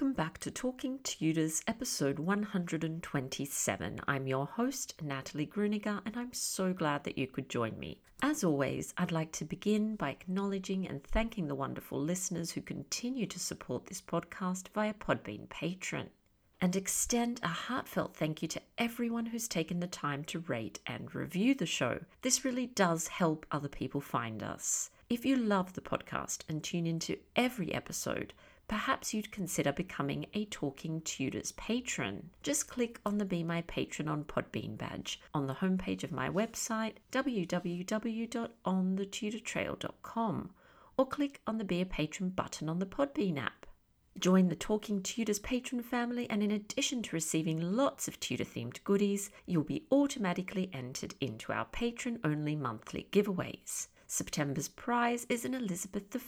Welcome back to Talking Tudors, episode 127. I'm your host, Natalie Grueninger, and I'm so glad that you could join me. As always, I'd like to begin by acknowledging and thanking the wonderful listeners who continue to support this podcast via Podbean Patron. And extend a heartfelt thank you to everyone who's taken the time to rate and review the show. This really does help other people find us. If you love the podcast and tune into every episode, perhaps you'd consider becoming a Talking Tudors patron. Just click on the Be My Patron on Podbean badge on the homepage of my website, www.onthetudortrail.com, or click on the Be a Patron button on the Podbean app. Join the Talking Tudors patron family, and in addition to receiving lots of Tudor themed goodies, you'll be automatically entered into our patron only monthly giveaways. September's prize is an Elizabeth I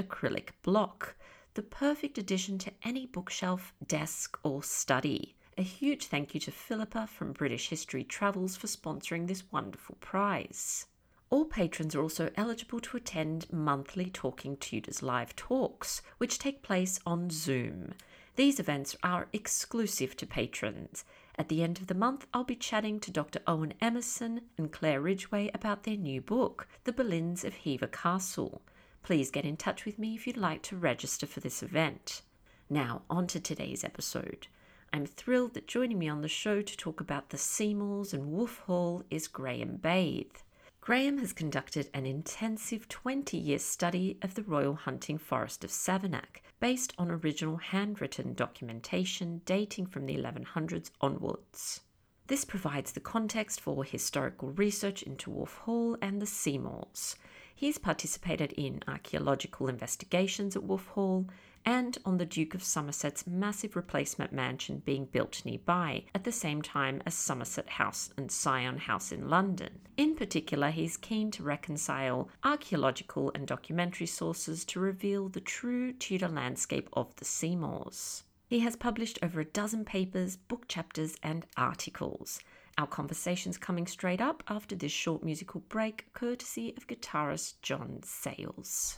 acrylic block the perfect addition to any bookshelf, desk, or study. A huge thank you to Philippa from British History Travels for sponsoring this wonderful prize. All patrons are also eligible to attend monthly Talking Tudors live talks, which take place on Zoom. These events are exclusive to patrons. At the end of the month, I'll be chatting to Dr. Owen Emmerson and Claire Ridgway about their new book, The Boleyns of Hever Castle please get in touch with me if you'd like to register for this event. Now, on to today's episode. I'm thrilled that joining me on the show to talk about the Seymours and Wolf Hall is Graham Bathe. Graham has conducted an intensive 20 year study of the Royal Hunting Forest of Savernake, based on original handwritten documentation dating from the 1100s onwards. This provides the context for historical research into Wolf Hall and the Seymours, He's participated in archaeological investigations at Wolf Hall and on the Duke of Somerset's massive replacement mansion being built nearby at the same time as Somerset House and Syon House in London. In particular, he's keen to reconcile archaeological and documentary sources to reveal the true Tudor landscape of the Seymours. He has published over a dozen papers, book chapters, and articles. Our conversation's coming straight up after this short musical break, courtesy of guitarist John Sayles.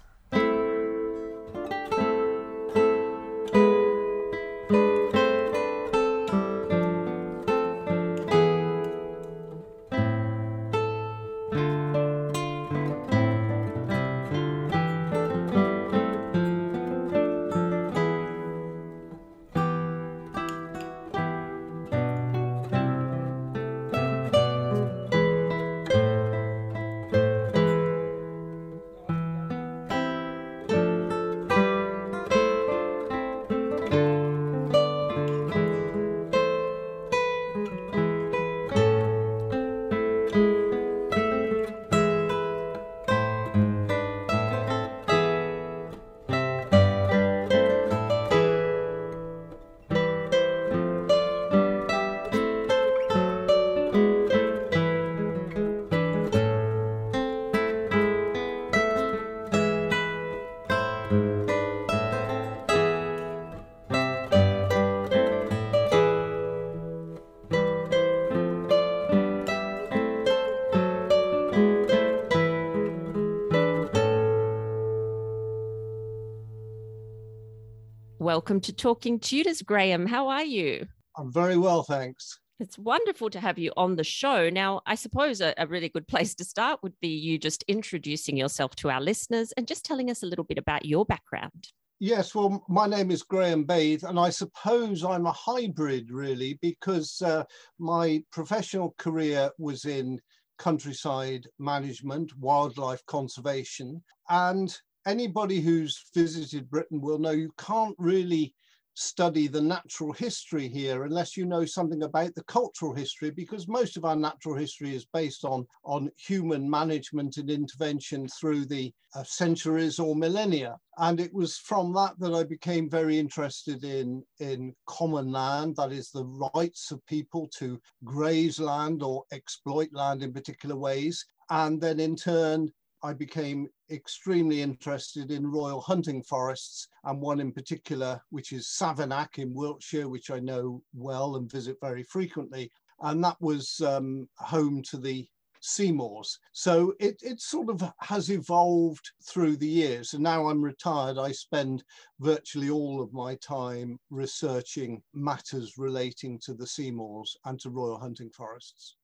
Welcome to Talking Tudors, Graham. How are you? I'm very well, thanks. It's wonderful to have you on the show. Now, I suppose a, a, really good place to start would be you just introducing yourself to our listeners and just telling us a little bit about your background. Yes, well, my name is Graham Bathe, and I suppose I'm a hybrid really because uh, my professional career was in countryside management, wildlife conservation, and anybody who's visited Britain will know you can't really study the natural history here unless you know something about the cultural history because most of our natural history is based on on human management and intervention through the uh, centuries or millennia. And it was from that that I became very interested in in common land that is the rights of people to graze land or exploit land in particular ways and then in turn I became extremely interested in royal hunting forests and one in particular, which is Savernake in Wiltshire, which I know well and visit very frequently. And that was um, home to the Seymours. So it, it sort of has evolved through the years. And now I'm retired, I spend virtually all of my time researching matters relating to the Seymours and to royal hunting forests.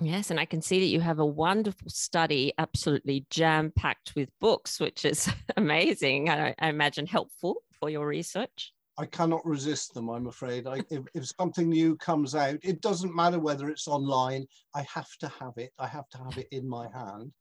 Yes, and I can see that you have a wonderful study, absolutely jam packed with books, which is amazing. I, I, imagine helpful for your research. I cannot resist them, I'm afraid. I, if, if something new comes out, it doesn't matter whether it's online, I have to have it. I have to have it in my hand.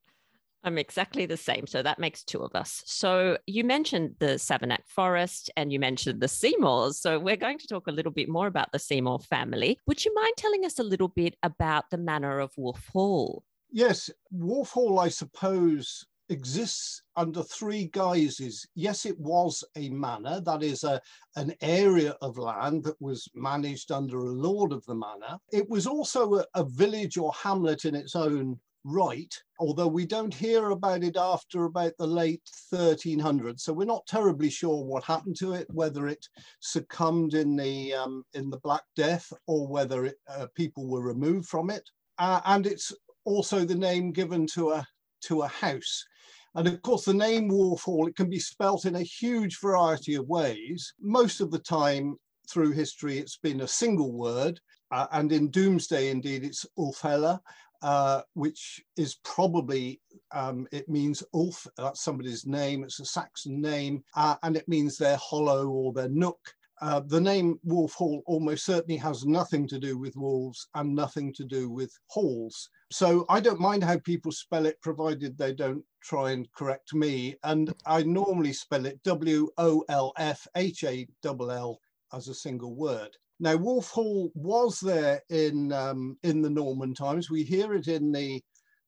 I'm exactly the same. So that makes two of us. So you mentioned the Savernake Forest and you mentioned the Seymours. So we're going to talk a little bit more about the Seymour family. Would you mind telling us a little bit about the manor of Wolf Hall? Yes, Wolf Hall, I suppose, exists under three guises. Yes, it was a manor, that is a, an area of land that was managed under a lord of the manor. It was also a, a village or hamlet in its own right, although we don't hear about it after about the late 1300s. So we're not terribly sure what happened to it, whether it succumbed in the um, in the Black Death or whether it, uh, people were removed from it. Uh, and it's also the name given to a to a house. And of course, the name Wolf Hall, it can be spelt in a huge variety of ways. Most of the time through history, it's been a single word. Uh, and in Domesday, indeed, it's Ulfhella. Uh, which is probably, um, it means Ulf, that's somebody's name, it's a Saxon name, uh, and it means their hollow or their nook. Uh, the name Wolf Hall almost certainly has nothing to do with wolves and nothing to do with halls. So I don't mind how people spell it, provided they don't try and correct me. And I normally spell it W O L F H A L L as a single word. Now, Wolf Hall was there in um, in the Norman times. We hear it in the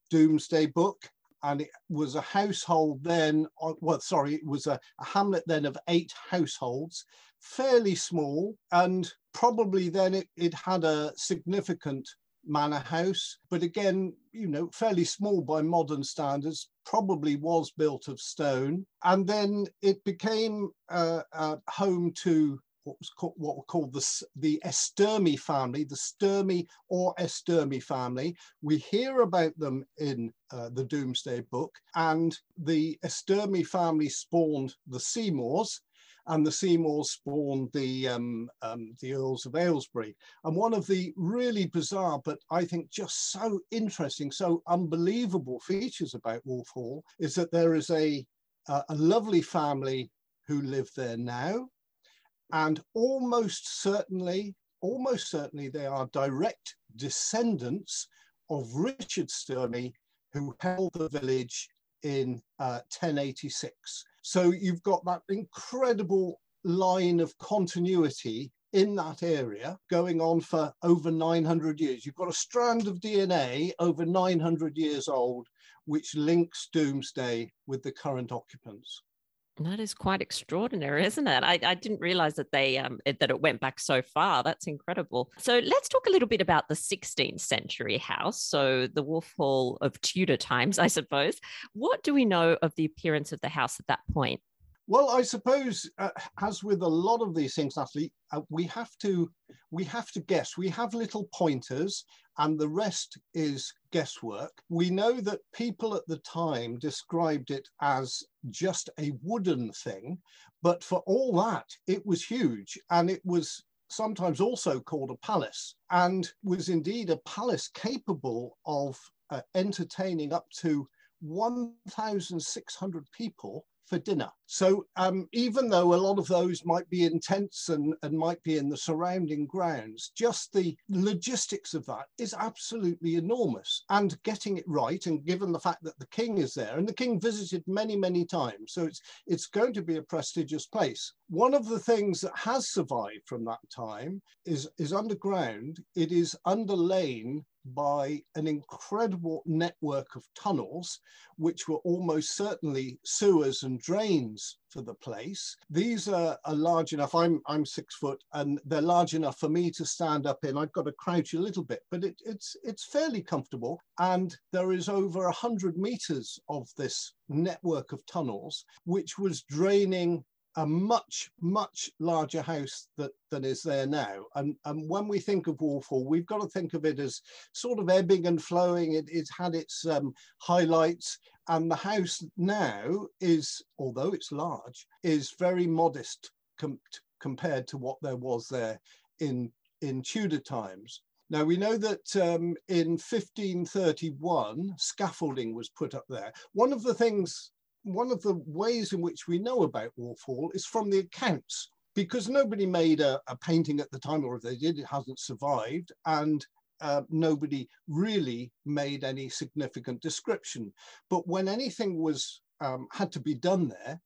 Domesday Book, and it was a household then. Uh, well, sorry, it was a, a hamlet then of eight households, fairly small, and probably then it, it had a significant manor house, but again, you know, fairly small by modern standards, probably was built of stone. And then it became uh, uh, home to what was called, what were called the, the Esturmy family, the Sturmy or Esturmy family. We hear about them in uh, the Domesday Book, and the Esturmy family spawned the Seymours, and the Seymours spawned the um, um, the Earls of Ailesbury. And one of the really bizarre, but I think just so interesting, so unbelievable features about Wolf Hall is that there is a uh, a lovely family who live there now and almost certainly, almost certainly they are direct descendants of Richard Sturmy, who held the village in uh, 1086. So you've got that incredible line of continuity in that area going on for over 900 years. You've got a strand of DNA over 900 years old, which links Domesday with the current occupants. That is quite extraordinary, isn't it? I, I didn't realize that they um, it, that it went back so far. That's incredible. So let's talk a little bit about the 16th century house. So the Wolf Hall of Tudor times, I suppose. What do we know of the appearance of the house at that point? Well, I suppose, uh, as with a lot of these things, Natalie, uh, we have to we have to guess. We have little pointers, and the rest is guesswork. We know that people at the time described it as just a wooden thing, but for all that, it was huge, and it was sometimes also called a palace, and was indeed a palace capable of uh, entertaining up to 1,600 people for dinner. So um, even though a lot of those might be intense and, and might be in the surrounding grounds, just the logistics of that is absolutely enormous. And getting it right, and given the fact that the king is there, and the king visited many, many times, so it's it's going to be a prestigious place. One of the things that has survived from that time is, is underground. It is underlain by an incredible network of tunnels, which were almost certainly sewers and drains for the place. These are, are, large enough. I'm, I'm six foot and they're large enough for me to stand up in. I've got to crouch a little bit, but it, it's, it's fairly comfortable. And there is over a 100 meters of this network of tunnels, which was draining a much, much larger house that, than is there now. And, and when we think of Wolf Hall, we've got to think of it as sort of ebbing and flowing. It, it's had its um, highlights. And the house now is, although it's large, is very modest com compared to what there was there in, in Tudor times. Now we know that um, in 1531, scaffolding was put up there. One of the things one of the ways in which we know about Wolf Hall is from the accounts, because nobody made a, a painting at the time, or if they did, it hasn't survived. And uh, nobody really made any significant description. But when anything was um, had to be done there,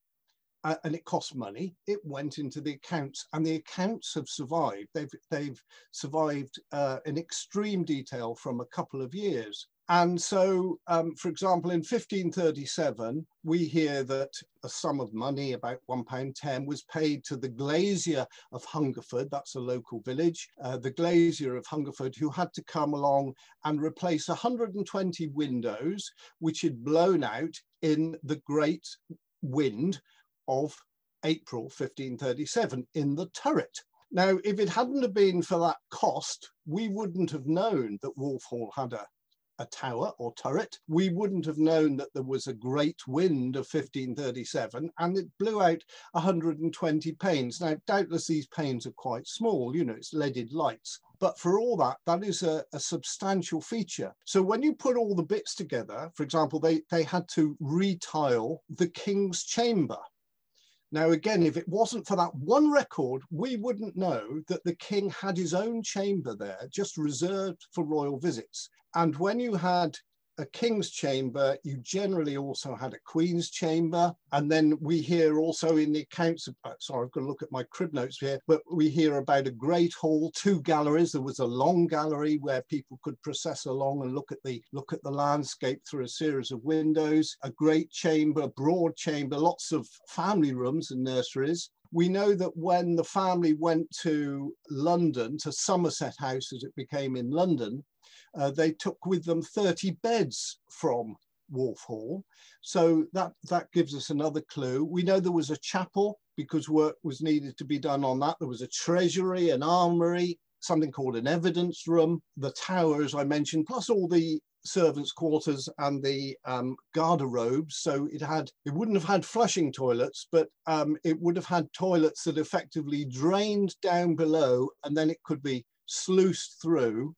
uh, and it cost money, it went into the accounts, and the accounts have survived. They've they've survived uh, in extreme detail from a couple of years. And so, um, for example, in 1537, we hear that a sum of money, about £1.10, was paid to the glazier of Hungerford, that's a local village, uh, the glazier of Hungerford, who had to come along and replace 120 windows which had blown out in the great wind of April 1537 in the turret. Now, if it hadn't have been for that cost, we wouldn't have known that Wolf Hall had a a tower or turret, we wouldn't have known that there was a great wind of 1537 and it blew out 120 panes. Now, doubtless these panes are quite small, you know, it's leaded lights. But for all that, that is a, a, substantial feature. So when you put all the bits together, for example, they, they had to retile the king's chamber. Now, again, if it wasn't for that one record, we wouldn't know that the king had his own chamber there, just reserved for royal visits. And when you had a king's chamber, you generally also had a queen's chamber. And then we hear also in the accounts, of, uh, sorry, I've got to look at my crib notes here, but we hear about a great hall, two galleries. There was a long gallery where people could process along and look at the look at the landscape through a series of windows, a great chamber, broad chamber, lots of family rooms and nurseries. We know that when the family went to London, to Somerset House as it became in London, uh, they took with them 30 beds from Wolf Hall. So that, that gives us another clue. We know there was a chapel because work was needed to be done on that. There was a treasury, an armory, something called an evidence room, the tower, as I mentioned, plus all the servants' quarters and the um, garde-robes. So it had, it wouldn't have had flushing toilets, but um, it would have had toilets that effectively drained down below and then it could be sluiced through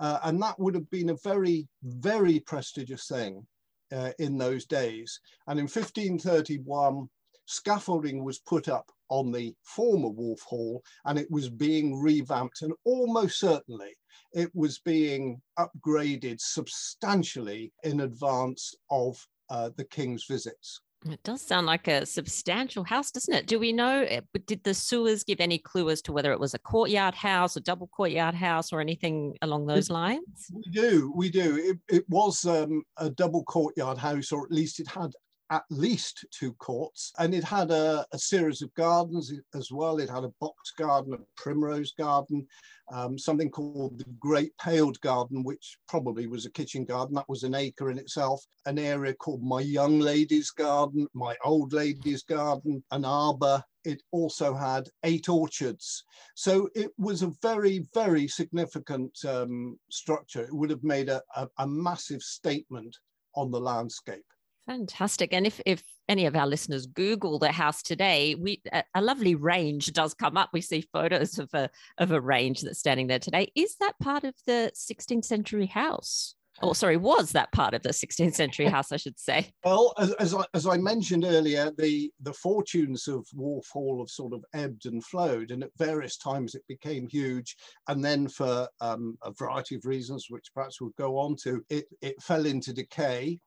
uh, and that would have been a very, very prestigious thing uh, in those days. And in 1531, scaffolding was put up on the former Wolf Hall and it was being revamped and almost certainly it was being upgraded substantially in advance of uh, the king's visits. It does sound like a substantial house, doesn't it? Do we know? Eh, did the sewers give any clue as to whether it was a courtyard house, a double courtyard house, or anything along those lines? We do, we do. It, it was um, a double courtyard house, or at least it had at least two courts, and it had a, a series of gardens as well. It had a box garden, a primrose garden, um, something called the Great Paled Garden, which probably was a kitchen garden. That was an acre in itself. An area called My Young Lady's Garden, My Old Lady's Garden, an arbour. It also had eight orchards. So it was a very, very significant um, structure. It would have made a, a, a massive statement on the landscape. Fantastic. And if, if any of our listeners Google the house today, we a, a, lovely range does come up. We see photos of a of a range that's standing there today. Is that part of the 16th century house? Oh, sorry, was that part of the 16th century house, I should say? Well, as, as, I, as I mentioned earlier, the, the fortunes of Wolf Hall have sort of ebbed and flowed, and at various times it became huge. And then, for um, a variety of reasons, which perhaps we'll go on to, it, it fell into decay.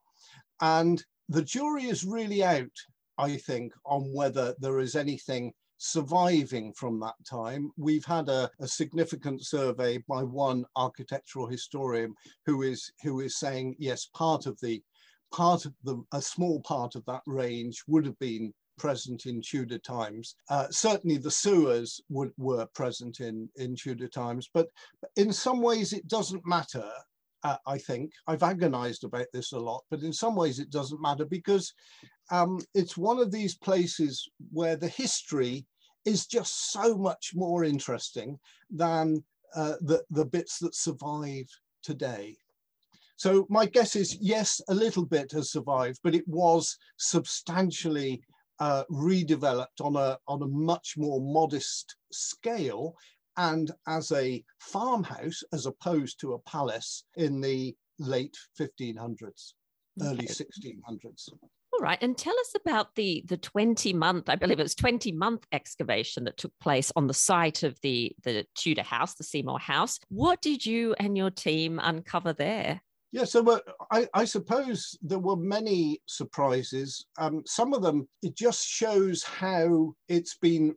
And the jury is really out, I think, on whether there is anything surviving from that time. We've had a, a, significant survey by one architectural historian who is who is saying yes, part of the part of the a small part of that range would have been present in Tudor times. Uh, certainly the sewers would, were present in, in Tudor times, but in some ways it doesn't matter. Uh, I think I've agonized about this a lot, but in some ways it doesn't matter because um, it's one of these places where the history is just so much more interesting than uh, the, the bits that survive today. So my guess is yes, a little bit has survived, but it was substantially uh, redeveloped on a, on a much more modest scale and as a farmhouse as opposed to a palace in the late 1500s, early 1600s. All right, and tell us about the the twenty month, I believe it was twenty month excavation that took place on the site of the the Tudor house, the Seymour House. What did you and your team uncover there? Yeah, so uh, I, I, suppose there were many surprises. Um, some of them, it just shows how it's been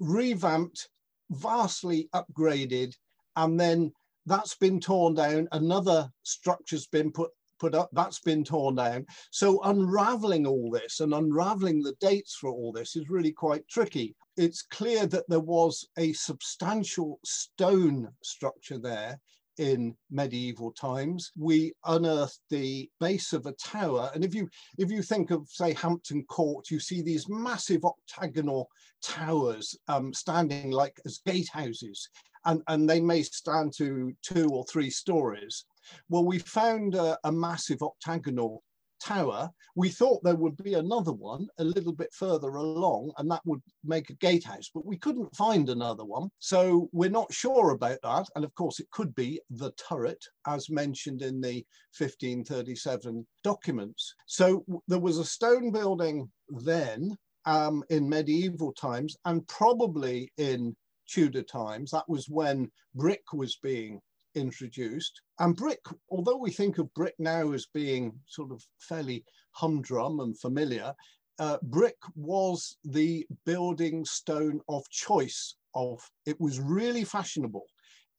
revamped, vastly upgraded, and then that's been torn down. Another structure's been put put up, that's been torn down. So unraveling all this and unraveling the dates for all this is really quite tricky. It's clear that there was a substantial stone structure there in medieval times. We unearthed the base of a tower. And if you if you think of, say, Hampton Court, you see these massive octagonal towers um, standing like as gatehouses. And, and they may stand to two or three stories. Well, we found a, a massive octagonal tower. We thought there would be another one a little bit further along, and that would make a gatehouse, but we couldn't find another one. So we're not sure about that. And of course, it could be the turret, as mentioned in the 1537 documents. So there was a stone building then um, in medieval times, and probably in Tudor times. That was when brick was being introduced. And brick, although we think of brick now as being sort of fairly humdrum and familiar, uh, brick was the building stone of choice. Of it was really fashionable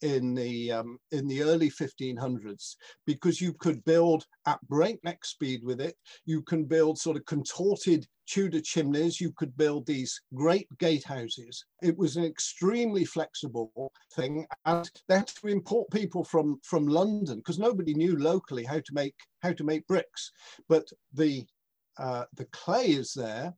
in the um, in the early 1500s because you could build at breakneck speed with it. You can build sort of contorted Tudor chimneys. You could build these great gatehouses. It was an extremely flexible thing, and they had to import people from from London because nobody knew locally how to make how to make bricks. But the uh, the clay is there,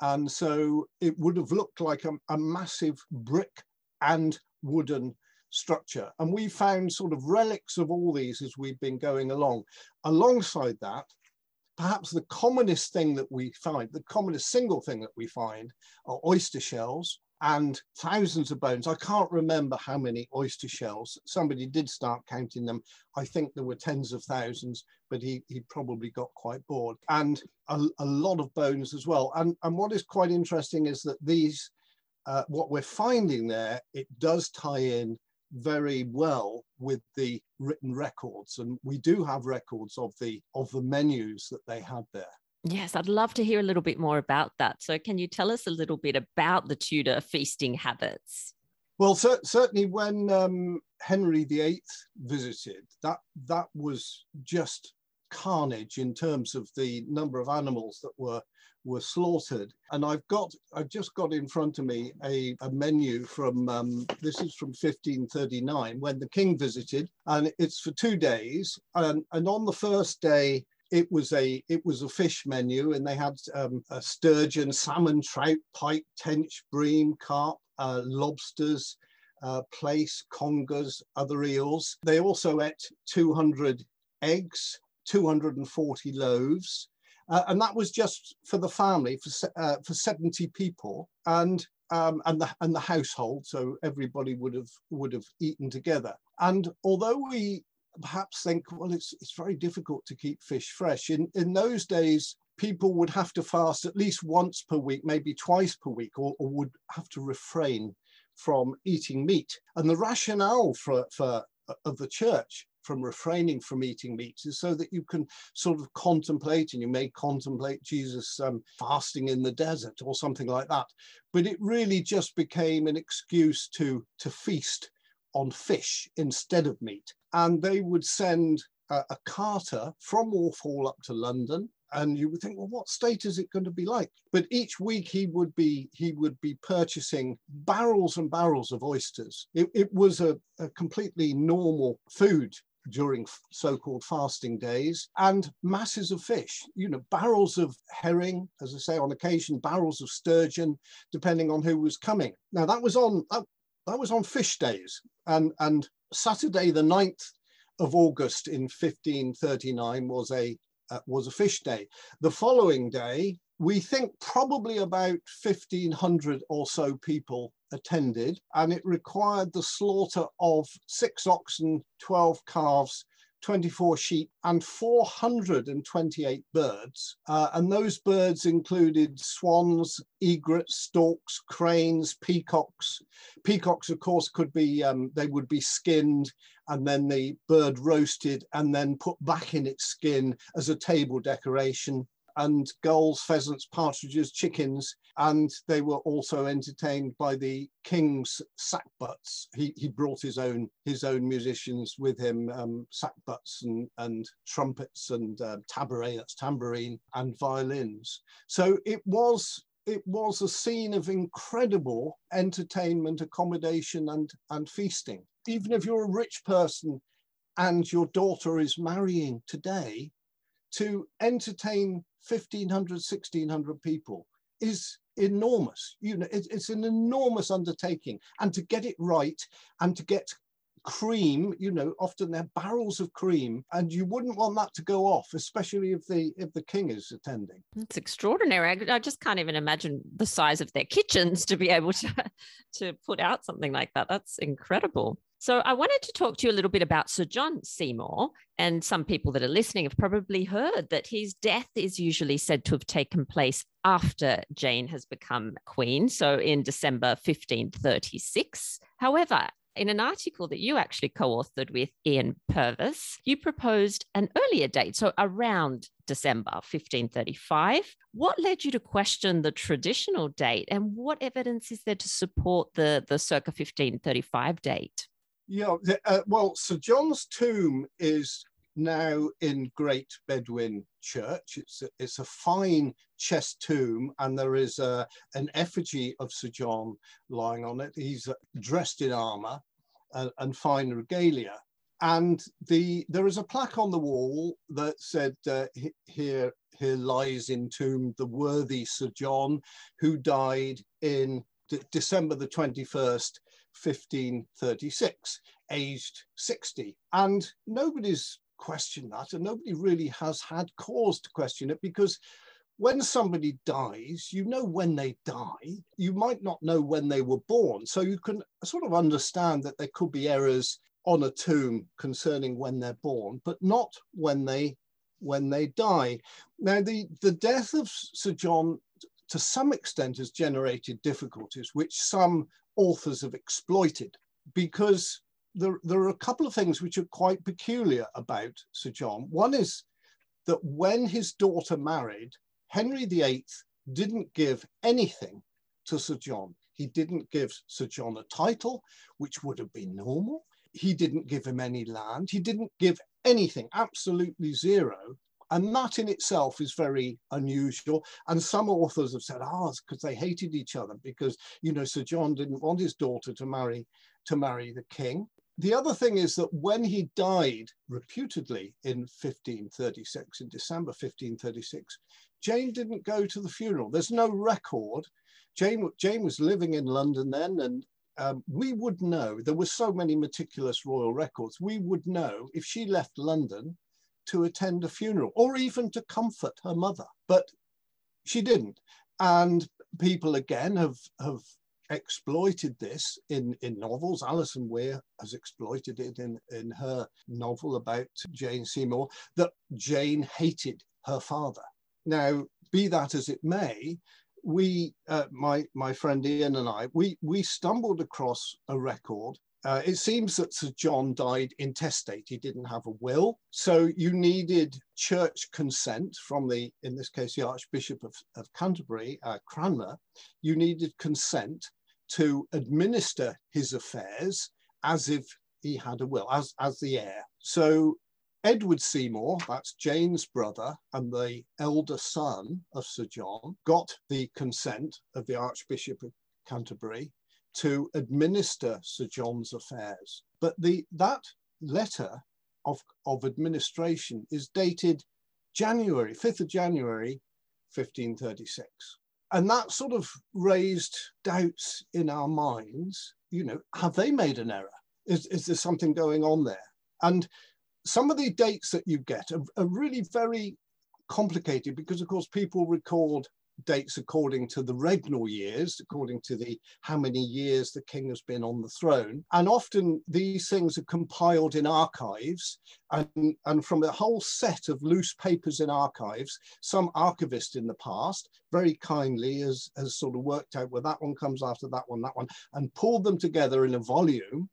and so it would have looked like a, a massive brick and wooden structure. And we found sort of relics of all these as we've been going along. Alongside that, perhaps the commonest thing that we find, the commonest single thing that we find are oyster shells and thousands of bones. I can't remember how many oyster shells. Somebody did start counting them. I think there were tens of thousands, but he, he probably got quite bored. And a, a lot of bones as well. And, and what is quite interesting is that these, uh, what we're finding there, it does tie in very well with the written records and we do have records of the of the menus that they had there. Yes i'd love to hear a little bit more about that. So can you tell us a little bit about the tudor feasting habits? Well cer- certainly when um, henry viii visited that that was just carnage in terms of the number of animals that were were slaughtered. And I've got, I've just got in front of me a, a menu from, um, this is from 1539 when the king visited and it's for two days. And, and on the first day, it was a it was a fish menu and they had um, a sturgeon, salmon, trout, pike, tench, bream, carp, uh, lobsters, uh, plaice, congers, other eels. They also ate 200 eggs, 240 loaves, uh, and that was just for the family for uh, for 70 people and um, and the and the household so everybody would have would have eaten together and although we perhaps think, well, it's, it's very difficult to keep fish fresh. In, in those days, people would have to fast at least once per week, maybe twice per week, or, or would have to refrain from eating meat. And the rationale for, for of the church from refraining from eating meat is so that you can sort of contemplate and you may contemplate Jesus um, fasting in the desert or something like that. But it really just became an excuse to, to feast on fish instead of meat. And they would send a, carter from Hall up to London and you would think well what state is it going to be like but each week he would be he would be purchasing barrels and barrels of oysters it, it was a, a completely normal food during so-called fasting days and masses of fish you know barrels of herring as i say on occasion barrels of sturgeon depending on who was coming now that was on that, that was on fish days and and saturday the 9th of august in 1539 was a uh, was a fish day. The following day, we think probably about 1,500 or so people attended, and it required the slaughter of six oxen, 12 calves, 24 sheep, and 428 birds. Uh, and those birds included swans, egrets, storks, cranes, peacocks. Peacocks, of course, could be, um, they would be skinned and then the bird roasted and then put back in its skin as a table decoration and gulls, pheasants, partridges, chickens, and they were also entertained by the king's sackbuts. He, he brought his own his own musicians with him, um, sackbuts and, and trumpets and uh, tabouret, that's tambourine, and violins. So it was it was a scene of incredible entertainment, accommodation, and, and feasting even if you're a rich person and your daughter is marrying today, to entertain 1,500, 1,600 people is enormous. You know, it, it's an enormous undertaking. And to get it right and to get cream, you know, often they're barrels of cream, and you wouldn't want that to go off, especially if the if the king is attending. It's extraordinary. I, I just can't even imagine the size of their kitchens to be able to to put out something like that. That's incredible. So I wanted to talk to you a little bit about Sir John Seymour. And some people that are listening have probably heard that his death is usually said to have taken place after Jane has become queen. So in December 1536. However, in an article that you actually co authored with Ian Purvis, you proposed an earlier date, so around December 1535. What led you to question the traditional date, and what evidence is there to support the, the circa 1535 date? Yeah, uh, well, Sir John's tomb is now in Great Bedwin Church. It's a, it's a fine chest tomb, and there is a, an effigy of Sir John lying on it. He's uh, dressed in armour and, and, fine regalia. And the there is a plaque on the wall that said, uh, "Here, here lies entombed the worthy Sir John, who died in December the twenty first, 1536, aged 60. And nobody's questioned that, and nobody really has had cause to question it because when somebody dies, you know when they die. You might not know when they were born. So you can sort of understand that there could be errors on a tomb concerning when they're born, but not when they when they die. Now, the, the death of Sir John to some extent has generated difficulties, which some authors have exploited because there, there are a couple of things which are quite peculiar about Sir John. One is that when his daughter married, Henry VIII didn't give anything to Sir John. He didn't give Sir John a title, which would have been normal. He didn't give him any land. He didn't give anything, absolutely zero. And that in itself is very unusual. And some authors have said, oh, it's because they hated each other because, you know, Sir John didn't want his daughter to marry to marry the king. The other thing is that when he died reputedly in 1536, in December 1536, Jane didn't go to the funeral. There's no record. Jane, Jane was living in London then, and um, we would know, there were so many meticulous royal records, we would know if she left London to attend a funeral or even to comfort her mother. But she didn't. And people again have, have exploited this in, in novels. Alison Weir has exploited it in, in her novel about Jane Seymour, that Jane hated her father. Now, be that as it may, we, uh, my, my friend Ian and I, we, we stumbled across a record uh, it seems that Sir John died intestate. He didn't have a will. So you needed church consent from the, in this case, the Archbishop of, of Canterbury, uh, Cranmer. You needed consent to administer his affairs as if he had a will, as, as the heir. So Edward Seymour, that's Jane's brother and the elder son of Sir John, got the consent of the Archbishop of Canterbury to administer Sir John's affairs. But the, that letter of, of administration is dated January, 5th of January, 1536. And that sort of raised doubts in our minds. You know, have they made an error? Is, is there something going on there? And some of the dates that you get are, are really very complicated because, of course, people record dates according to the regnal years, according to the how many years the king has been on the throne. And often these things are compiled in archives and, and from a whole set of loose papers in archives, some archivist in the past very kindly has, has sort of worked out where that one comes after that one, that one, and pulled them together in a volume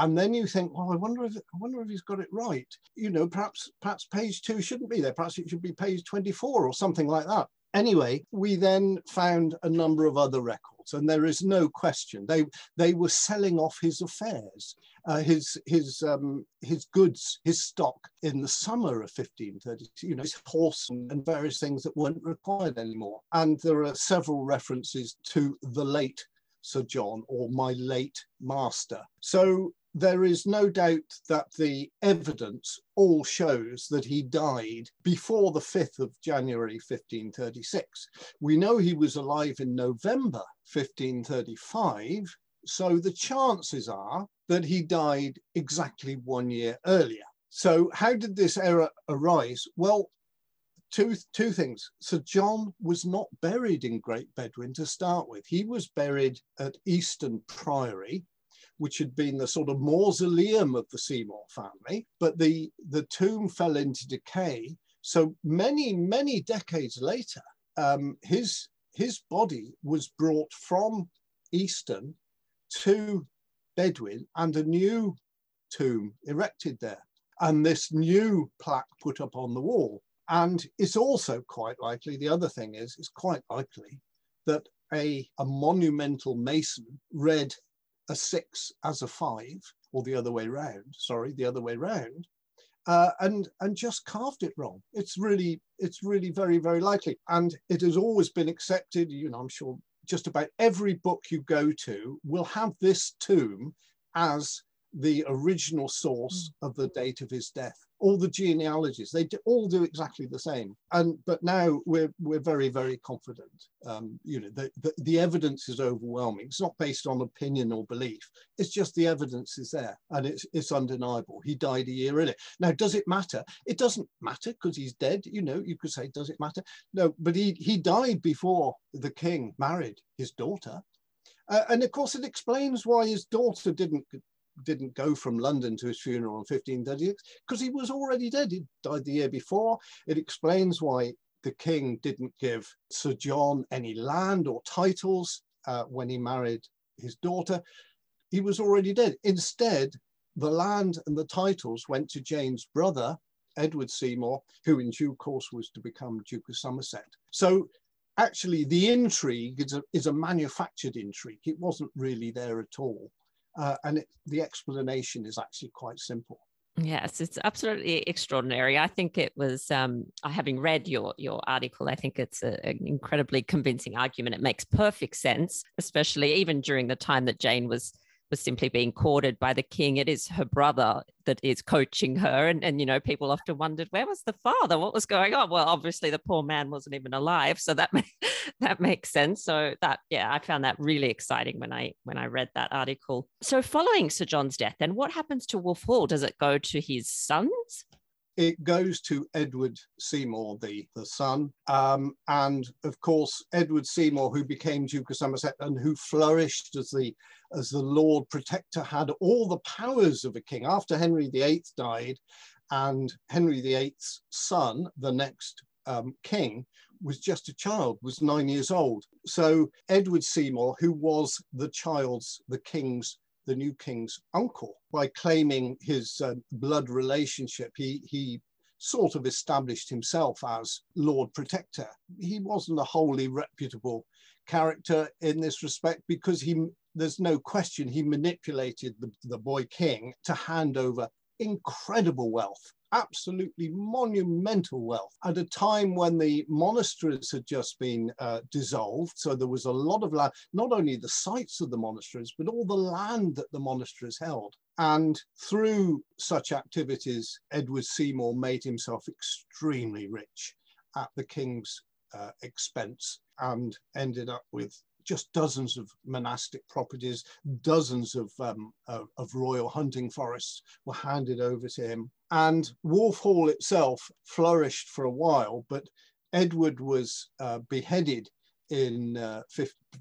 and then you think, well, I wonder if I wonder if he's got it right. You know, perhaps perhaps page two shouldn't be there. Perhaps it should be page 24 or something like that. Anyway, we then found a number of other records, and there is no question they they were selling off his affairs, uh, his his um, his goods, his stock in the summer of 1530. You know, his horse and, and various things that weren't required anymore. And there are several references to the late Sir John or my late master. So there is no doubt that the evidence all shows that he died before the 5th of January 1536. We know he was alive in November 1535, so the chances are that he died exactly one year earlier. So, how did this error arise? Well, two, two things. Sir John was not buried in Great Bedwin to start with. He was buried at Easton Priory, which had been the sort of mausoleum of the Seymour family, but the, the tomb fell into decay. So many, many decades later, um, his, his body was brought from Easton to Bedwin and a new tomb erected there. And this new plaque put up on the wall. And it's also quite likely, the other thing is, it's quite likely that a, a monumental mason read a six as a five, or the other way round, sorry, the other way round, uh, and and just carved it wrong. It's really it's really very very likely, and it has always been accepted. You know, I'm sure just about every book you go to will have this tomb as the original source mm. of the date of his death all the genealogies they all do exactly the same. And but now we're we're very very confident um, you know the, the, the evidence is overwhelming. It's not based on opinion or belief. It's just the evidence is there and it's it's undeniable. He died a year earlier. Now does it matter? It doesn't matter because he's dead. You know you could say does it matter? No but he he died before the king married his daughter. Uh, and of course, it explains why his daughter didn't didn't go from London to his funeral in 1536 because he was already dead. He died the year before. It explains why the king didn't give Sir John any land or titles uh, when he married his daughter. He was already dead. Instead, the land and the titles went to Jane's brother, Edward Seymour, who in due course was to become Duke of Somerset. So actually the intrigue is a, is a manufactured intrigue. It wasn't really there at all. Uh, and it, the explanation is actually quite simple. Yes, it's absolutely extraordinary. I think it was, um, having read your your article, I think it's a, an incredibly convincing argument. It makes perfect sense, especially even during the time that Jane was was simply being courted by the king. It is her brother that is coaching her. And, and, you know, people often wondered, where was the father? What was going on? Well, obviously the poor man wasn't even alive. So that, that makes sense. So that, yeah, I found that really exciting when I, when I read that article. So following Sir John's death, then what happens to Wolf Hall? Does it go to his sons? It goes to Edward Seymour, the, the son. Um, and of course, Edward Seymour, who became Duke of Somerset and who flourished as the, as the Lord Protector, had all the powers of a king. After Henry VIII died, and Henry VIII's son, the next um, king, was just a child, was nine years old. So Edward Seymour, who was the child's, the king's, the new king's uncle, by claiming his uh, blood relationship, he, he sort of established himself as Lord Protector. He wasn't a wholly reputable character in this respect because he there's no question he manipulated the, the boy king to hand over incredible wealth absolutely monumental wealth at a time when the monasteries had just been uh, dissolved. So there was a lot of land, not only the sites of the monasteries, but all the land that the monasteries held. And through such activities, Edward Seymour made himself extremely rich at the king's uh, expense and ended up with just dozens of monastic properties, dozens of, um, of, of, royal hunting forests were handed over to him. And Wolf Hall itself flourished for a while, but Edward was uh, beheaded in uh,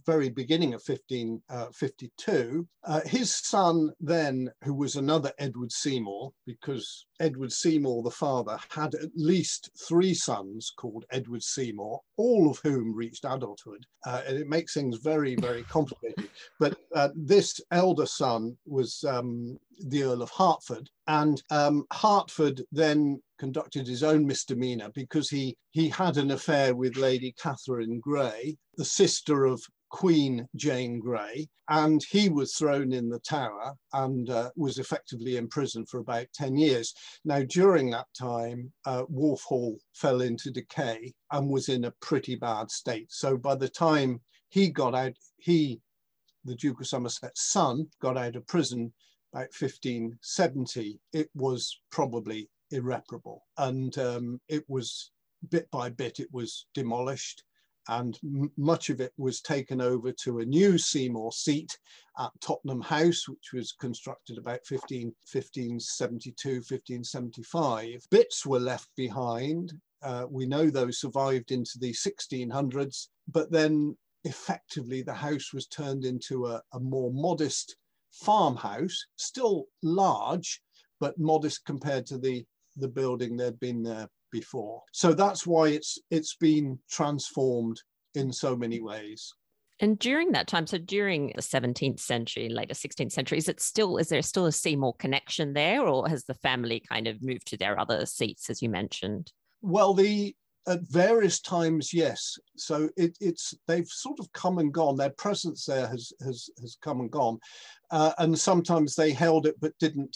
very beginning of 1552. Uh, uh, his son then, who was another Edward Seymour, because Edward Seymour, the father, had at least three sons called Edward Seymour, all of whom reached adulthood. Uh, and it makes things very, very complicated. but uh, this elder son was um, the Earl of Hertford. And um, Hertford then conducted his own misdemeanor because he, he had an affair with Lady Catherine Grey, the sister of Queen Jane Grey, and he was thrown in the tower and uh, was effectively imprisoned for about 10 years. Now, during that time, uh, Hall fell into decay and was in a pretty bad state. So by the time he got out, he, the Duke of Somerset's son, got out of prison about 1570, it was probably irreparable. And um, it was bit by bit, it was demolished and much of it was taken over to a new Seymour seat at Tottenham House, which was constructed about 15, 1572, 1575. Bits were left behind. Uh, we know those survived into the 1600s, but then effectively the house was turned into a, a more modest farmhouse, still large, but modest compared to the, the building there'd been there before. So that's why it's it's been transformed in so many ways. And during that time, so during the 17th century, later 16th century, is it still is there still a Seymour connection there, or has the family kind of moved to their other seats, as you mentioned? Well, the at various times, yes. So it, it's they've sort of come and gone. Their presence there has has has come and gone, uh, and sometimes they held it but didn't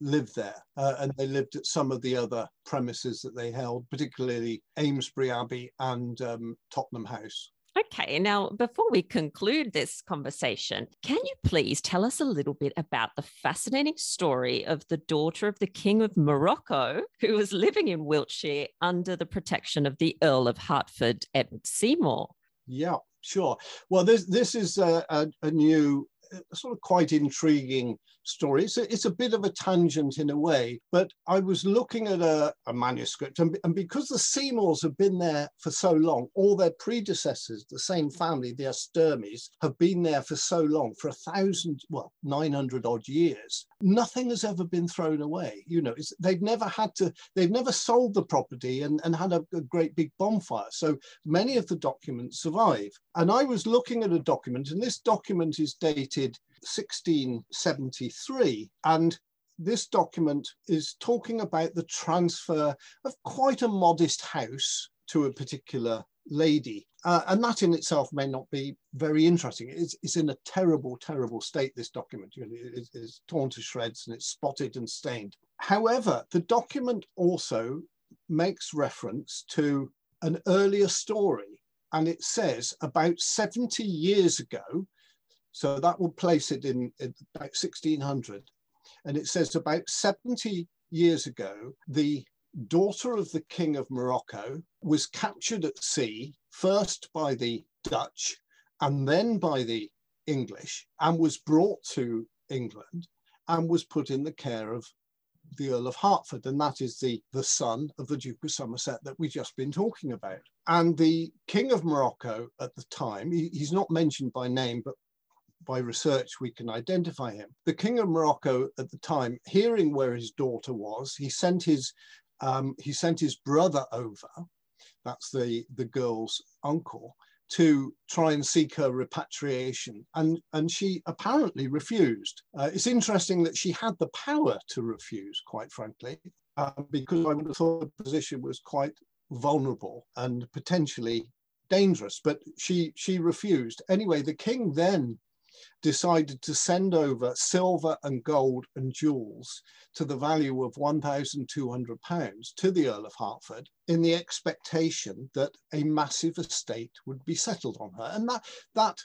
lived there uh, and they lived at some of the other premises that they held, particularly Amesbury Abbey and um, Tottenham House. Okay, now before we conclude this conversation, can you please tell us a little bit about the fascinating story of the daughter of the King of Morocco, who was living in Wiltshire under the protection of the Earl of Hertford, Edward Seymour? Yeah, sure. Well, this this is a, a, a new sort of quite intriguing story. It's a, it's a bit of a tangent in a way, but I was looking at a, a manuscript, and, and, because the Seymours have been there for so long, all their predecessors, the same family, the Esturmys, have been there for so long, for a thousand, well, 900 odd years. Nothing has ever been thrown away. You know, they've never had to, they've never sold the property and, and had a, a great big bonfire. So many of the documents survive. And I was looking at a document, and this document is dated 1673. And this document is talking about the transfer of quite a modest house to a particular lady. Uh, and that in itself may not be very interesting. It's, it's in a terrible, terrible state, this document. You know, it, it's torn to shreds and it's spotted and stained. However, the document also makes reference to an earlier story. And it says about 70 years ago, so that will place it in, in about 1600. And it says about 70 years ago, the daughter of the King of Morocco was captured at sea, first by the Dutch and then by the English, and was brought to England and was put in the care of the Earl of Hertford, and that is the, the son of the Duke of Somerset that we've just been talking about. And the King of Morocco at the time, he, he's not mentioned by name, but by research we can identify him. The King of Morocco at the time, hearing where his daughter was, he sent his um, he sent his brother over, that's the, the girl's uncle, to try and seek her repatriation. And, and she apparently refused. Uh, it's interesting that she had the power to refuse, quite frankly, uh, because I would have thought the position was quite vulnerable and potentially dangerous, but she, she refused. Anyway, the king then decided to send over silver and gold and jewels to the value of £1,200 to the Earl of Hertford in the expectation that a massive estate would be settled on her. And that, that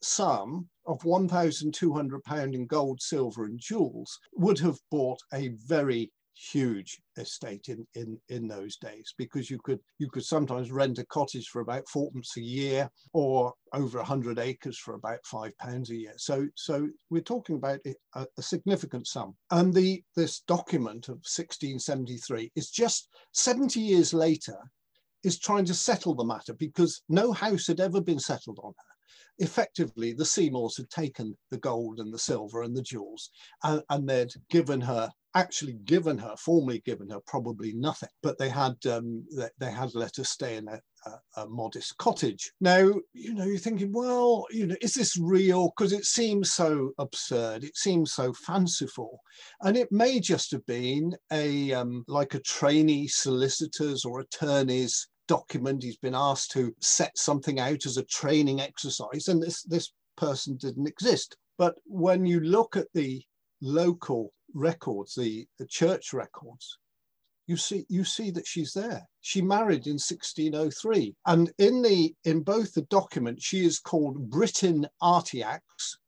sum of £1,200 in gold, silver, and jewels would have bought a very huge estate in, in, in those days because you could you could sometimes rent a cottage for about fourpence a year or over 100 acres for about five pounds a year. So so we're talking about a, a significant sum. And the this document of 1673 is just 70 years later is trying to settle the matter because no house had ever been settled on her effectively the Seymours had taken the gold and the silver and the jewels and, and they'd given her actually given her, formally given her, probably nothing. But they had um, they, they, had let her stay in a, a, a, modest cottage. Now, you know, you're thinking, well, you know, is this real? Because it seems so absurd. It seems so fanciful, and it may just have been a um, like a trainee solicitor's or attorney's document. He's been asked to set something out as a training exercise, and this this person didn't exist. But when you look at the local records, the, the church records, you see you see that she's there. She married in 1603, and in the in both the documents she is called Britain Artiax.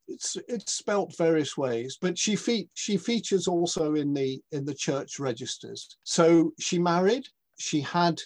It's it's spelt various ways, but she fe- she features also in the in the church registers. So she married. She had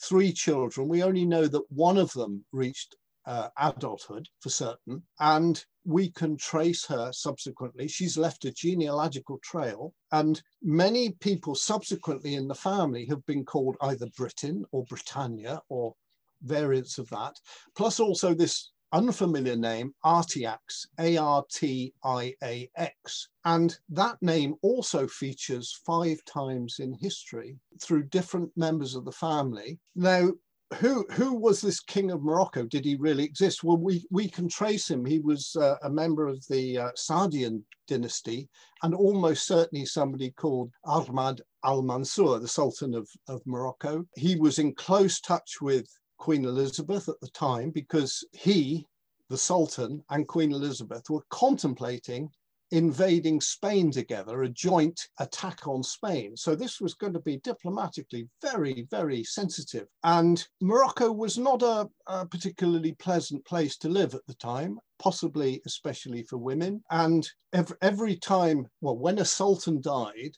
three children. We only know that one of them reached uh, adulthood for certain, and we can trace her subsequently. She's left a genealogical trail, and many people subsequently in the family have been called either Britain or Britannia or variants of that, plus also this unfamiliar name, Artiax, A R T I A X. And that name also features five times in history through different members of the family. Now, who who was this king of Morocco? Did he really exist? Well, we we can trace him. He was uh, a member of the uh, Saadian dynasty, and almost certainly somebody called Ahmad al Mansur, the Sultan of, of Morocco. He was in close touch with Queen Elizabeth at the time because he, the Sultan, and Queen Elizabeth were contemplating invading Spain together, a joint attack on Spain. So this was going to be diplomatically very, very sensitive. And Morocco was not a, a particularly pleasant place to live at the time possibly especially for women. And every, every time, well, when a sultan died,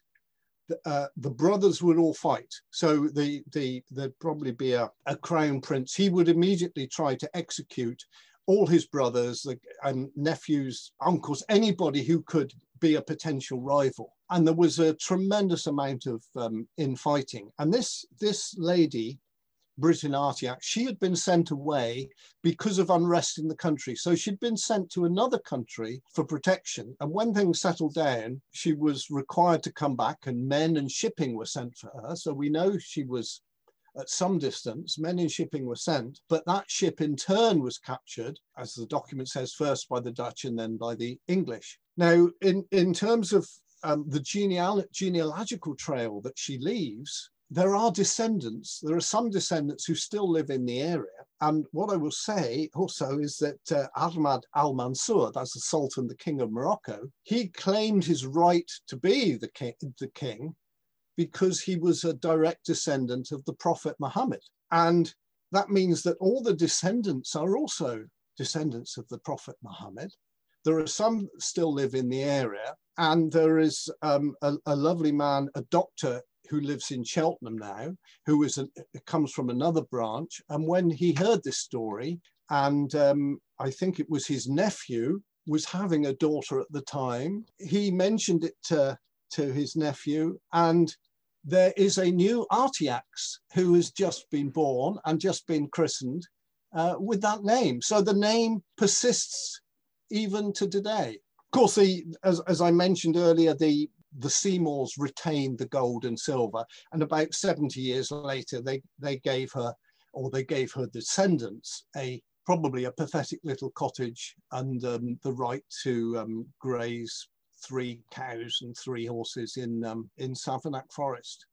uh, the brothers would all fight. So the, the, there'd probably be a, a crown prince. He would immediately try to execute all his brothers and nephews, uncles, anybody who could be a potential rival. And there was a tremendous amount of um, infighting. And this, this lady, Britain Artiax, she had been sent away because of unrest in the country. So she'd been sent to another country for protection. And when things settled down, she was required to come back, and men and shipping were sent for her. So we know she was at some distance, men in shipping were sent, but that ship in turn was captured, as the document says, first by the Dutch and then by the English. Now, in, in terms of um, the geneal genealogical trail that she leaves, there are descendants, there are some descendants who still live in the area. And what I will say also is that uh, Ahmad al Mansur, that's the Sultan, the King of Morocco, he claimed his right to be the king, the king because he was a direct descendant of the Prophet Muhammad. And that means that all the descendants are also descendants of the Prophet Muhammad. There are some still live in the area, and there is um, a, a, lovely man, a doctor who lives in Cheltenham now, who is a, comes from another branch. And when he heard this story, and um, I think it was his nephew was having a daughter at the time, he mentioned it to to his nephew. And there is a new Artiax who has just been born and just been christened uh, with that name. So the name persists even to today. Of course, the, as, as I mentioned earlier, the, the Seymours retained the gold and silver. And about 70 years later, they, they gave her, or they gave her descendants, a probably a pathetic little cottage and um, the right to um, graze three cows and three horses in, um, in Savernake Forest.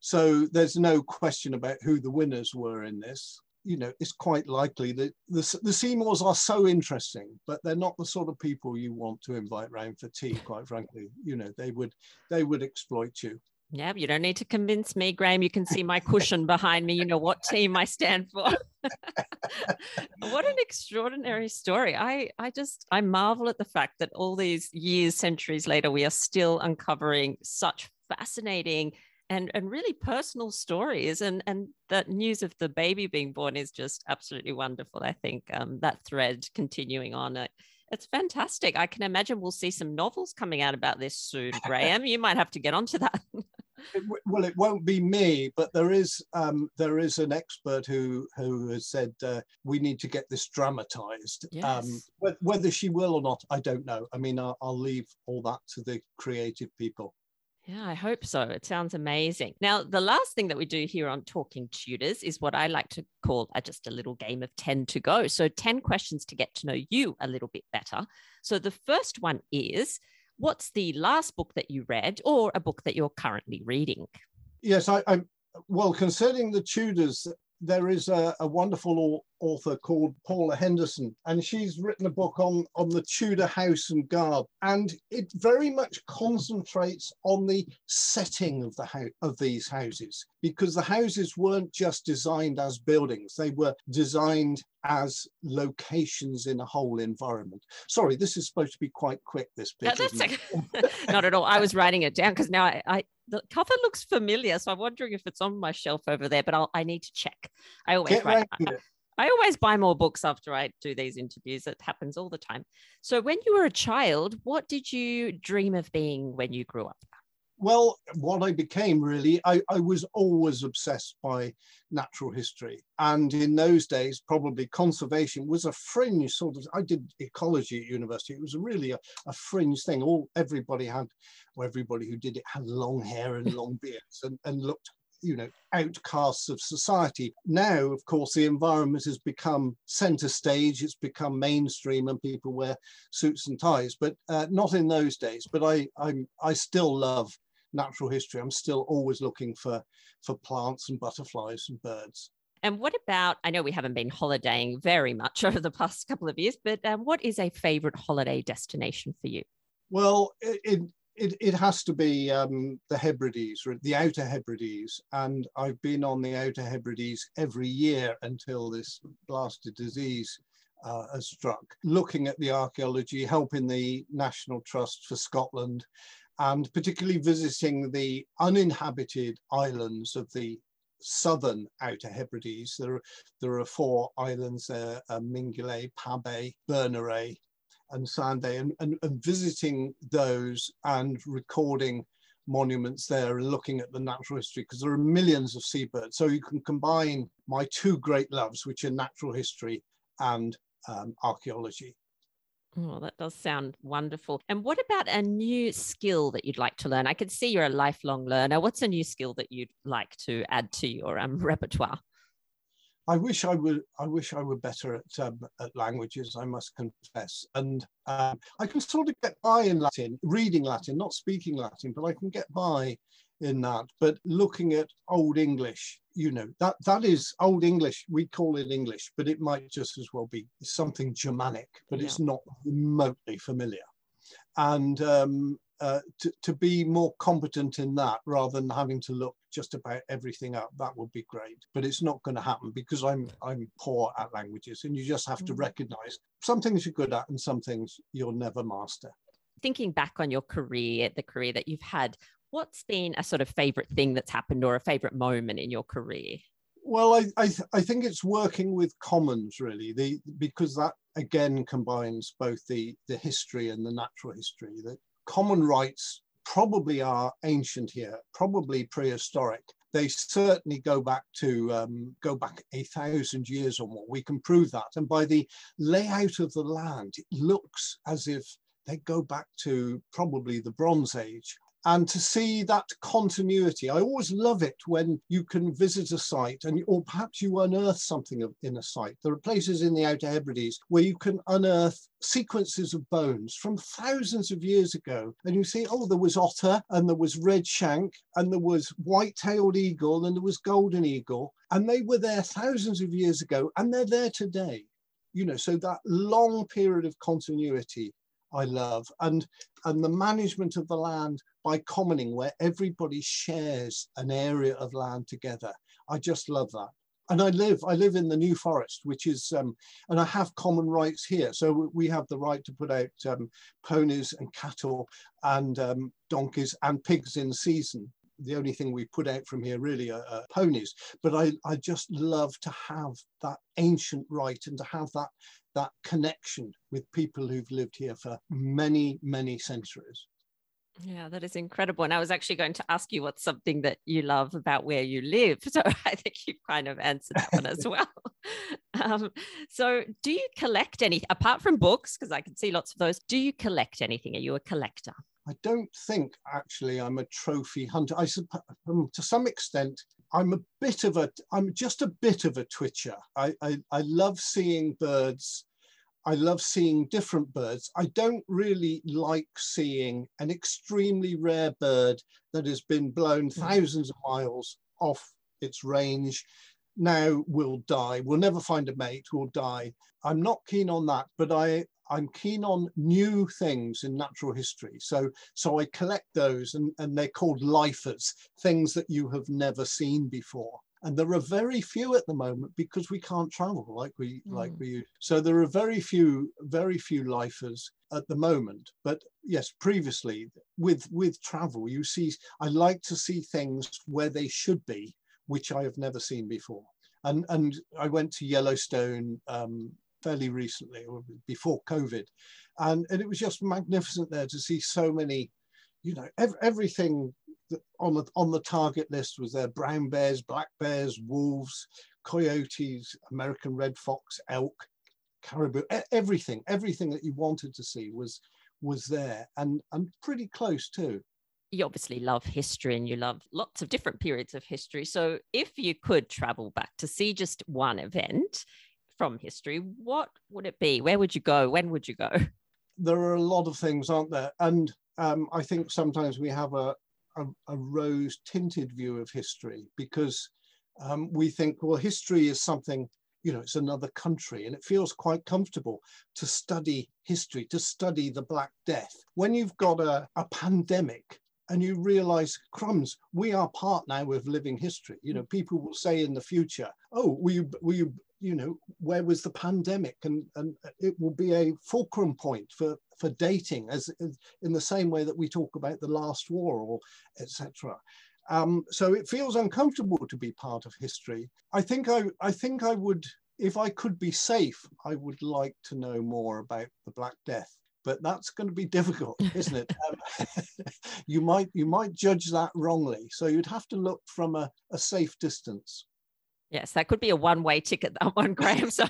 So there's no question about who the winners were in this. You know, it's quite likely that the, the Seymours are so interesting, but they're not the sort of people you want to invite round for tea, quite frankly. You know, they would they would exploit you. Yeah, you don't need to convince me, Graham. You can see my cushion behind me. You know what team I stand for. what an extraordinary story. I, I just, I marvel at the fact that all these years, centuries later, we are still uncovering such fascinating and, and really personal stories. And, and that news of the baby being born is just absolutely wonderful. I think um, that thread continuing on. Uh, it's fantastic. I can imagine we'll see some novels coming out about this soon, Graham. you might have to get onto that. it, well, it won't be me, but there is um, there is an expert who who has said uh, we need to get this dramatized. Yes. Um, whether she will or not, I don't know. I mean, I'll, I'll leave all that to the creative people. Yeah, I hope so. It sounds amazing. Now, the last thing that we do here on Talking Tudors is what I like to call a, just a little game of 10 to go. So, 10 questions to get to know you a little bit better. So, the first one is what's the last book that you read or a book that you're currently reading? Yes, I, I well, concerning the Tudors, there is a, a, wonderful author called Paula Henderson, and she's written a book on, on the Tudor house and guard, and it very much concentrates on the setting of the house of these houses, because the houses weren't just designed as buildings; they were designed as locations in a whole environment. Sorry, this is supposed to be quite quick. This bit, no, that's not at all. I was writing it down because now I, I the cover looks familiar, so I'm wondering if it's on my shelf over there. But I'll, I need to check. I always Get write. I, I always buy more books after I do these interviews. It happens all the time. So, when you were a child, what did you dream of being when you grew up? Well, what I became really, I, I, was always obsessed by natural history. And in those days, probably conservation was a fringe sort of, I did ecology at university. It was really a, a fringe thing. All everybody had, or everybody who did it had long hair and long beards and, and looked you know outcasts of society now of course the environment has become center stage it's become mainstream and people wear suits and ties but uh, not in those days but i i'm i still love natural history, I'm still always looking for, for plants and butterflies and birds. And what about? I know we haven't been holidaying very much over the past couple of years, but um, what is a favorite holiday destination for you? Well, it, it, it has to be um, the Hebrides, the Outer Hebrides. And I've been on the Outer Hebrides every year until this blasted disease uh, has struck, looking at the archaeology, helping the National Trust for Scotland, and particularly visiting the uninhabited islands of the southern Outer Hebrides. There, there are four islands there, uh, Mingulay, Pabbay, Berneray, and Sandray, and, and, and, visiting those and recording monuments there and looking at the natural history, because there are millions of seabirds. So you can combine my two great loves, which are natural history and um, archaeology. Oh, that does sound wonderful. And what about a new skill that you'd like to learn? I can see you're a lifelong learner. What's a new skill that you'd like to add to your um, repertoire? I wish I would. I wish I were better at um, at languages. I must confess, and um, I can sort of get by in Latin, reading Latin, not speaking Latin, but I can get by in that. But looking at Old English, you know, that that is Old English. We call it English, but it might just as well be something Germanic, but yeah. it's not remotely familiar. And um, uh, to, to be more competent in that rather than having to look just about everything up, that would be great. But it's not going to happen because I'm I'm poor at languages, and you just have to mm. recognise some things you're good at and some things you'll never master thinking back on your career, the career that you've had, what's been a sort of favorite thing that's happened or a favorite moment in your career? Well, I, I, th- I think it's working with commons really, the, because that again combines both the, the history and the natural history. That common rights probably are ancient here, probably prehistoric. They certainly go back to um, go back a thousand years or more. We can prove that, and by the layout of the land, it looks as if they go back to probably the Bronze Age and to see that continuity. I always love it when you can visit a site and or perhaps you unearth something in a site. There are places in the Outer Hebrides where you can unearth sequences of bones from thousands of years ago and you see oh there was otter and there was red shank and there was white-tailed eagle and there was golden eagle and they were there thousands of years ago and they're there today you know so that long period of continuity I love, and and the management of the land by commoning, where everybody shares an area of land together. I just love that. And I live, I live in the New Forest, which is, um, and I have common rights here. So we have the right to put out um, ponies and cattle and um, donkeys and pigs in season the only thing we put out from here really are, are, ponies. But I, I just love to have that ancient right and to have that that connection with people who've lived here for many, many centuries. Yeah, that is incredible. And I was actually going to ask you what's something that you love about where you live. So I think you've kind of answered that one as well. Um, so, do you collect any, apart from books, because I can see lots of those, do you collect anything? Are you a collector? I don't think actually I'm a trophy hunter. I suppose um, to some extent, I'm a bit of a, I'm just a bit of a twitcher. I, I, I love seeing birds. I love seeing different birds. I don't really like seeing an extremely rare bird that has been blown hmm. thousands of miles off its range now will die. We'll never find a mate, will die. I'm not keen on that, but I, I'm keen on new things in natural history. So, so I collect those and, and they're called lifers, things that you have never seen before. And there are very few at the moment because we can't travel like we mm. like we so there are very few very few lifers at the moment but yes previously with with travel you see i like to see things where they should be which i have never seen before and and i went to yellowstone um, fairly recently or before COVID. And, and it was just magnificent there to see so many, you know, ev- everything on the, on the target list was there brown bears, black bears, wolves, coyotes, American red fox, elk, caribou, everything, everything that you wanted to see was was there and and pretty close too you obviously love history and you love lots of different periods of history. So, if you could travel back to see just one event, from history, what would it be? Where would you go? When would you go? There are a lot of things, aren't there? And um, I think sometimes we have a, a, a rose tinted view of history because um, we think, well, history is something, you know, it's another country and it feels quite comfortable to study history, to study the Black Death. When you've got a, a pandemic and you realize crumbs we are part now of living history you know people will say in the future oh were you were you you know, where was the pandemic? And, and it will be a fulcrum point for, for dating as, in the same way that we talk about the last war or etc. Um, so it feels uncomfortable to be part of history. I think I, I think I would, if I could be safe, I would like to know more about the Black Death. But that's going to be difficult, isn't it? um, you might you might judge that wrongly. So you'd have to look from a, a safe distance. Yes, that could be a one way ticket, that one, Graham. So,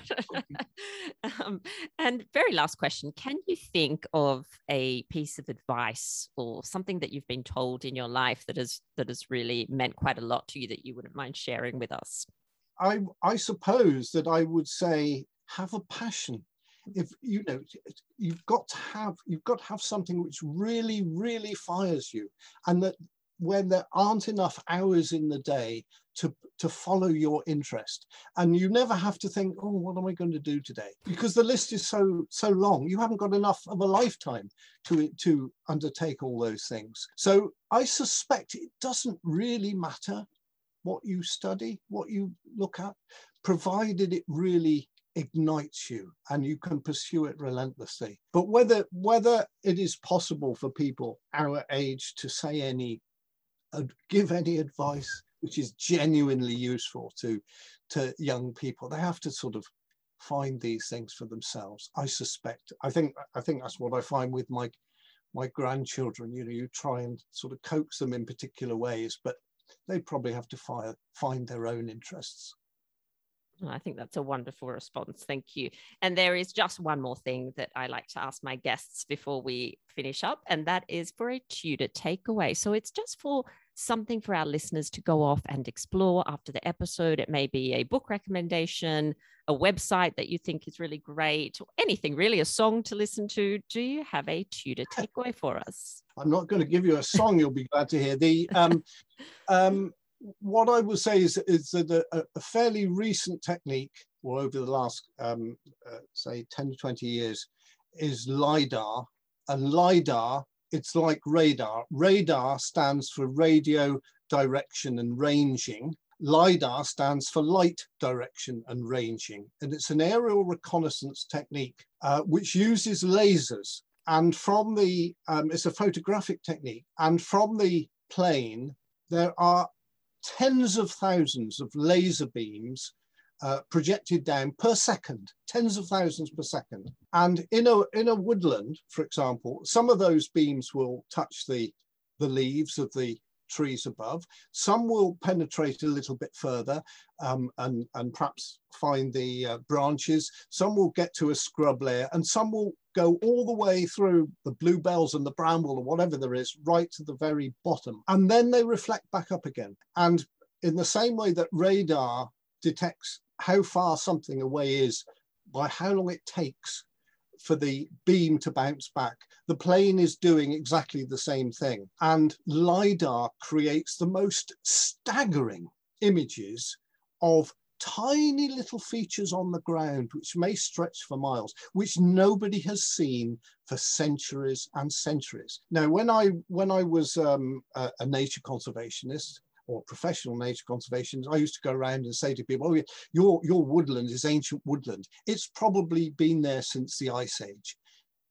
um, and very last question Can you think of a piece of advice or something that you've been told in your life that has, that has really meant quite a lot to you that you wouldn't mind sharing with us? I, I suppose that I would say have a passion if you know you've got to have you've got to have something which really really fires you and that when there aren't enough hours in the day to, to follow your interest. And you never have to think, oh, what am I going to do today? Because the list is so so long. You haven't got enough of a lifetime to, to undertake all those things. So I suspect it doesn't really matter what you study, what you look at, provided it really ignites you and you can pursue it relentlessly but whether whether it is possible for people our age to say any give any advice which is genuinely useful to to young people. They have to sort of find these things for themselves. I suspect. I think I think that's what I find with my my grandchildren. You know, you try and sort of coax them in particular ways, but they probably have to fire, find their own interests. I think that's a wonderful response. Thank you. And there is just one more thing that I like to ask my guests before we finish up, and that is for a Tudor takeaway. So it's just for something for our listeners to go off and explore after the episode. It may be a book recommendation, a website that you think is really great, or anything really, a song to listen to. Do you have a Tudor takeaway for us? I'm not going to give you a song, you'll be glad to hear. The um, um, what I would say is, is that a, a fairly recent technique, or over the last, um, uh, say, 10 to 20 years, is LIDAR. And LIDAR, it's like radar. Radar stands for radio direction and ranging. LIDAR stands for light direction and ranging. And it's an aerial reconnaissance technique uh, which uses lasers. And from the, um, it's a photographic technique. And from the plane, there are tens of thousands of laser beams uh, projected down per second, tens of thousands per second. And in a, in a woodland, for example, some of those beams will touch the, the leaves of the trees above. Some will penetrate a little bit further um, and, and perhaps find the uh, branches. Some will get to a scrub layer and some will go all the way through the bluebells and the bramble or whatever there is, right to the very bottom. And then they reflect back up again. And in the same way that radar detects how far something away is by how long it takes for the beam to bounce back. The plane is doing exactly the same thing. And LIDAR creates the most staggering images of tiny little features on the ground, which may stretch for miles, which nobody has seen for centuries and centuries. Now, when I when I was um, a, a nature conservationist, or professional nature conservation, I used to go around and say to people, oh, your, your woodland is ancient woodland. It's probably been there since the Ice Age.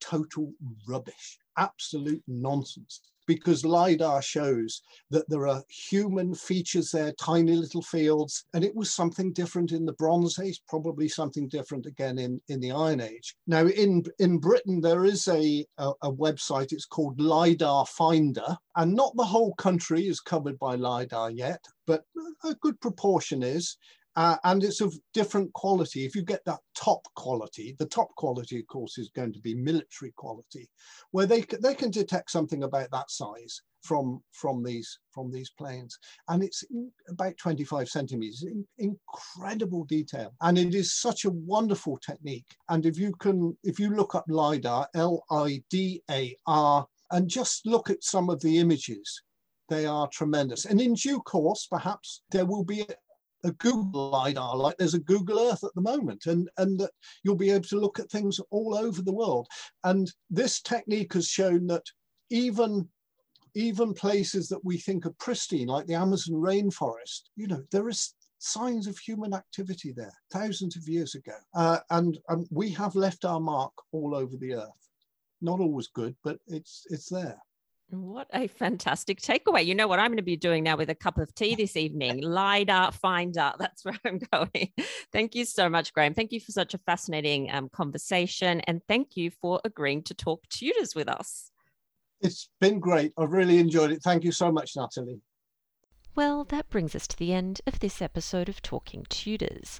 Total rubbish, absolute nonsense because LIDAR shows that there are human features there, tiny little fields, and it was something different in the Bronze Age, probably something different again in, in the Iron Age. Now, in, in Britain, there is a, a, a website, it's called LIDAR Finder, and not the whole country is covered by LIDAR yet, but a good proportion is. Uh, and it's of different quality. If you get that top quality, the top quality, of course, is going to be military quality, where they they can detect something about that size from from these from these planes, and it's about 25 centimeters, in, incredible detail, and it is such a wonderful technique. And if you can, if you look up lidar, L I D A R, and just look at some of the images they are tremendous. And in due course, perhaps there will be a Google LiDAR, like there's a Google Earth at the moment, and, and that you'll be able to look at things all over the world. And this technique has shown that even, even places that we think are pristine, like the Amazon rainforest, you know, there is signs of human activity there thousands of years ago. Uh, and um, we have left our mark all over the earth. Not always good, but it's, it's there. What a fantastic takeaway. You know what I'm going to be doing now with a cup of tea this evening? LIDAR Finder. That's where I'm going. Thank you so much, Graham. Thank you for such a fascinating um, conversation. And thank you for agreeing to talk Tudors with us. It's been great. I've really enjoyed it. Thank you so much, Natalie. Well, that brings us to the end of this episode of Talking Tudors.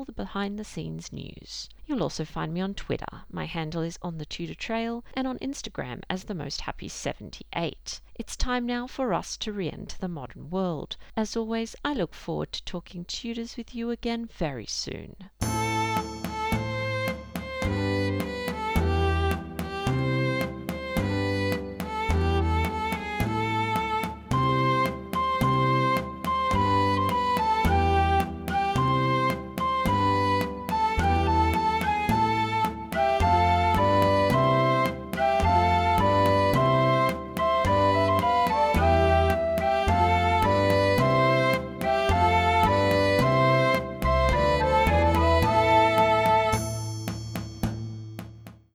the behind the scenes news. You'll also find me on Twitter. My handle is on the Tudor Trail and on Instagram as the most happy 78. It's time now for us to re-enter the modern world. As always, I look forward to talking Tudors with you again very soon.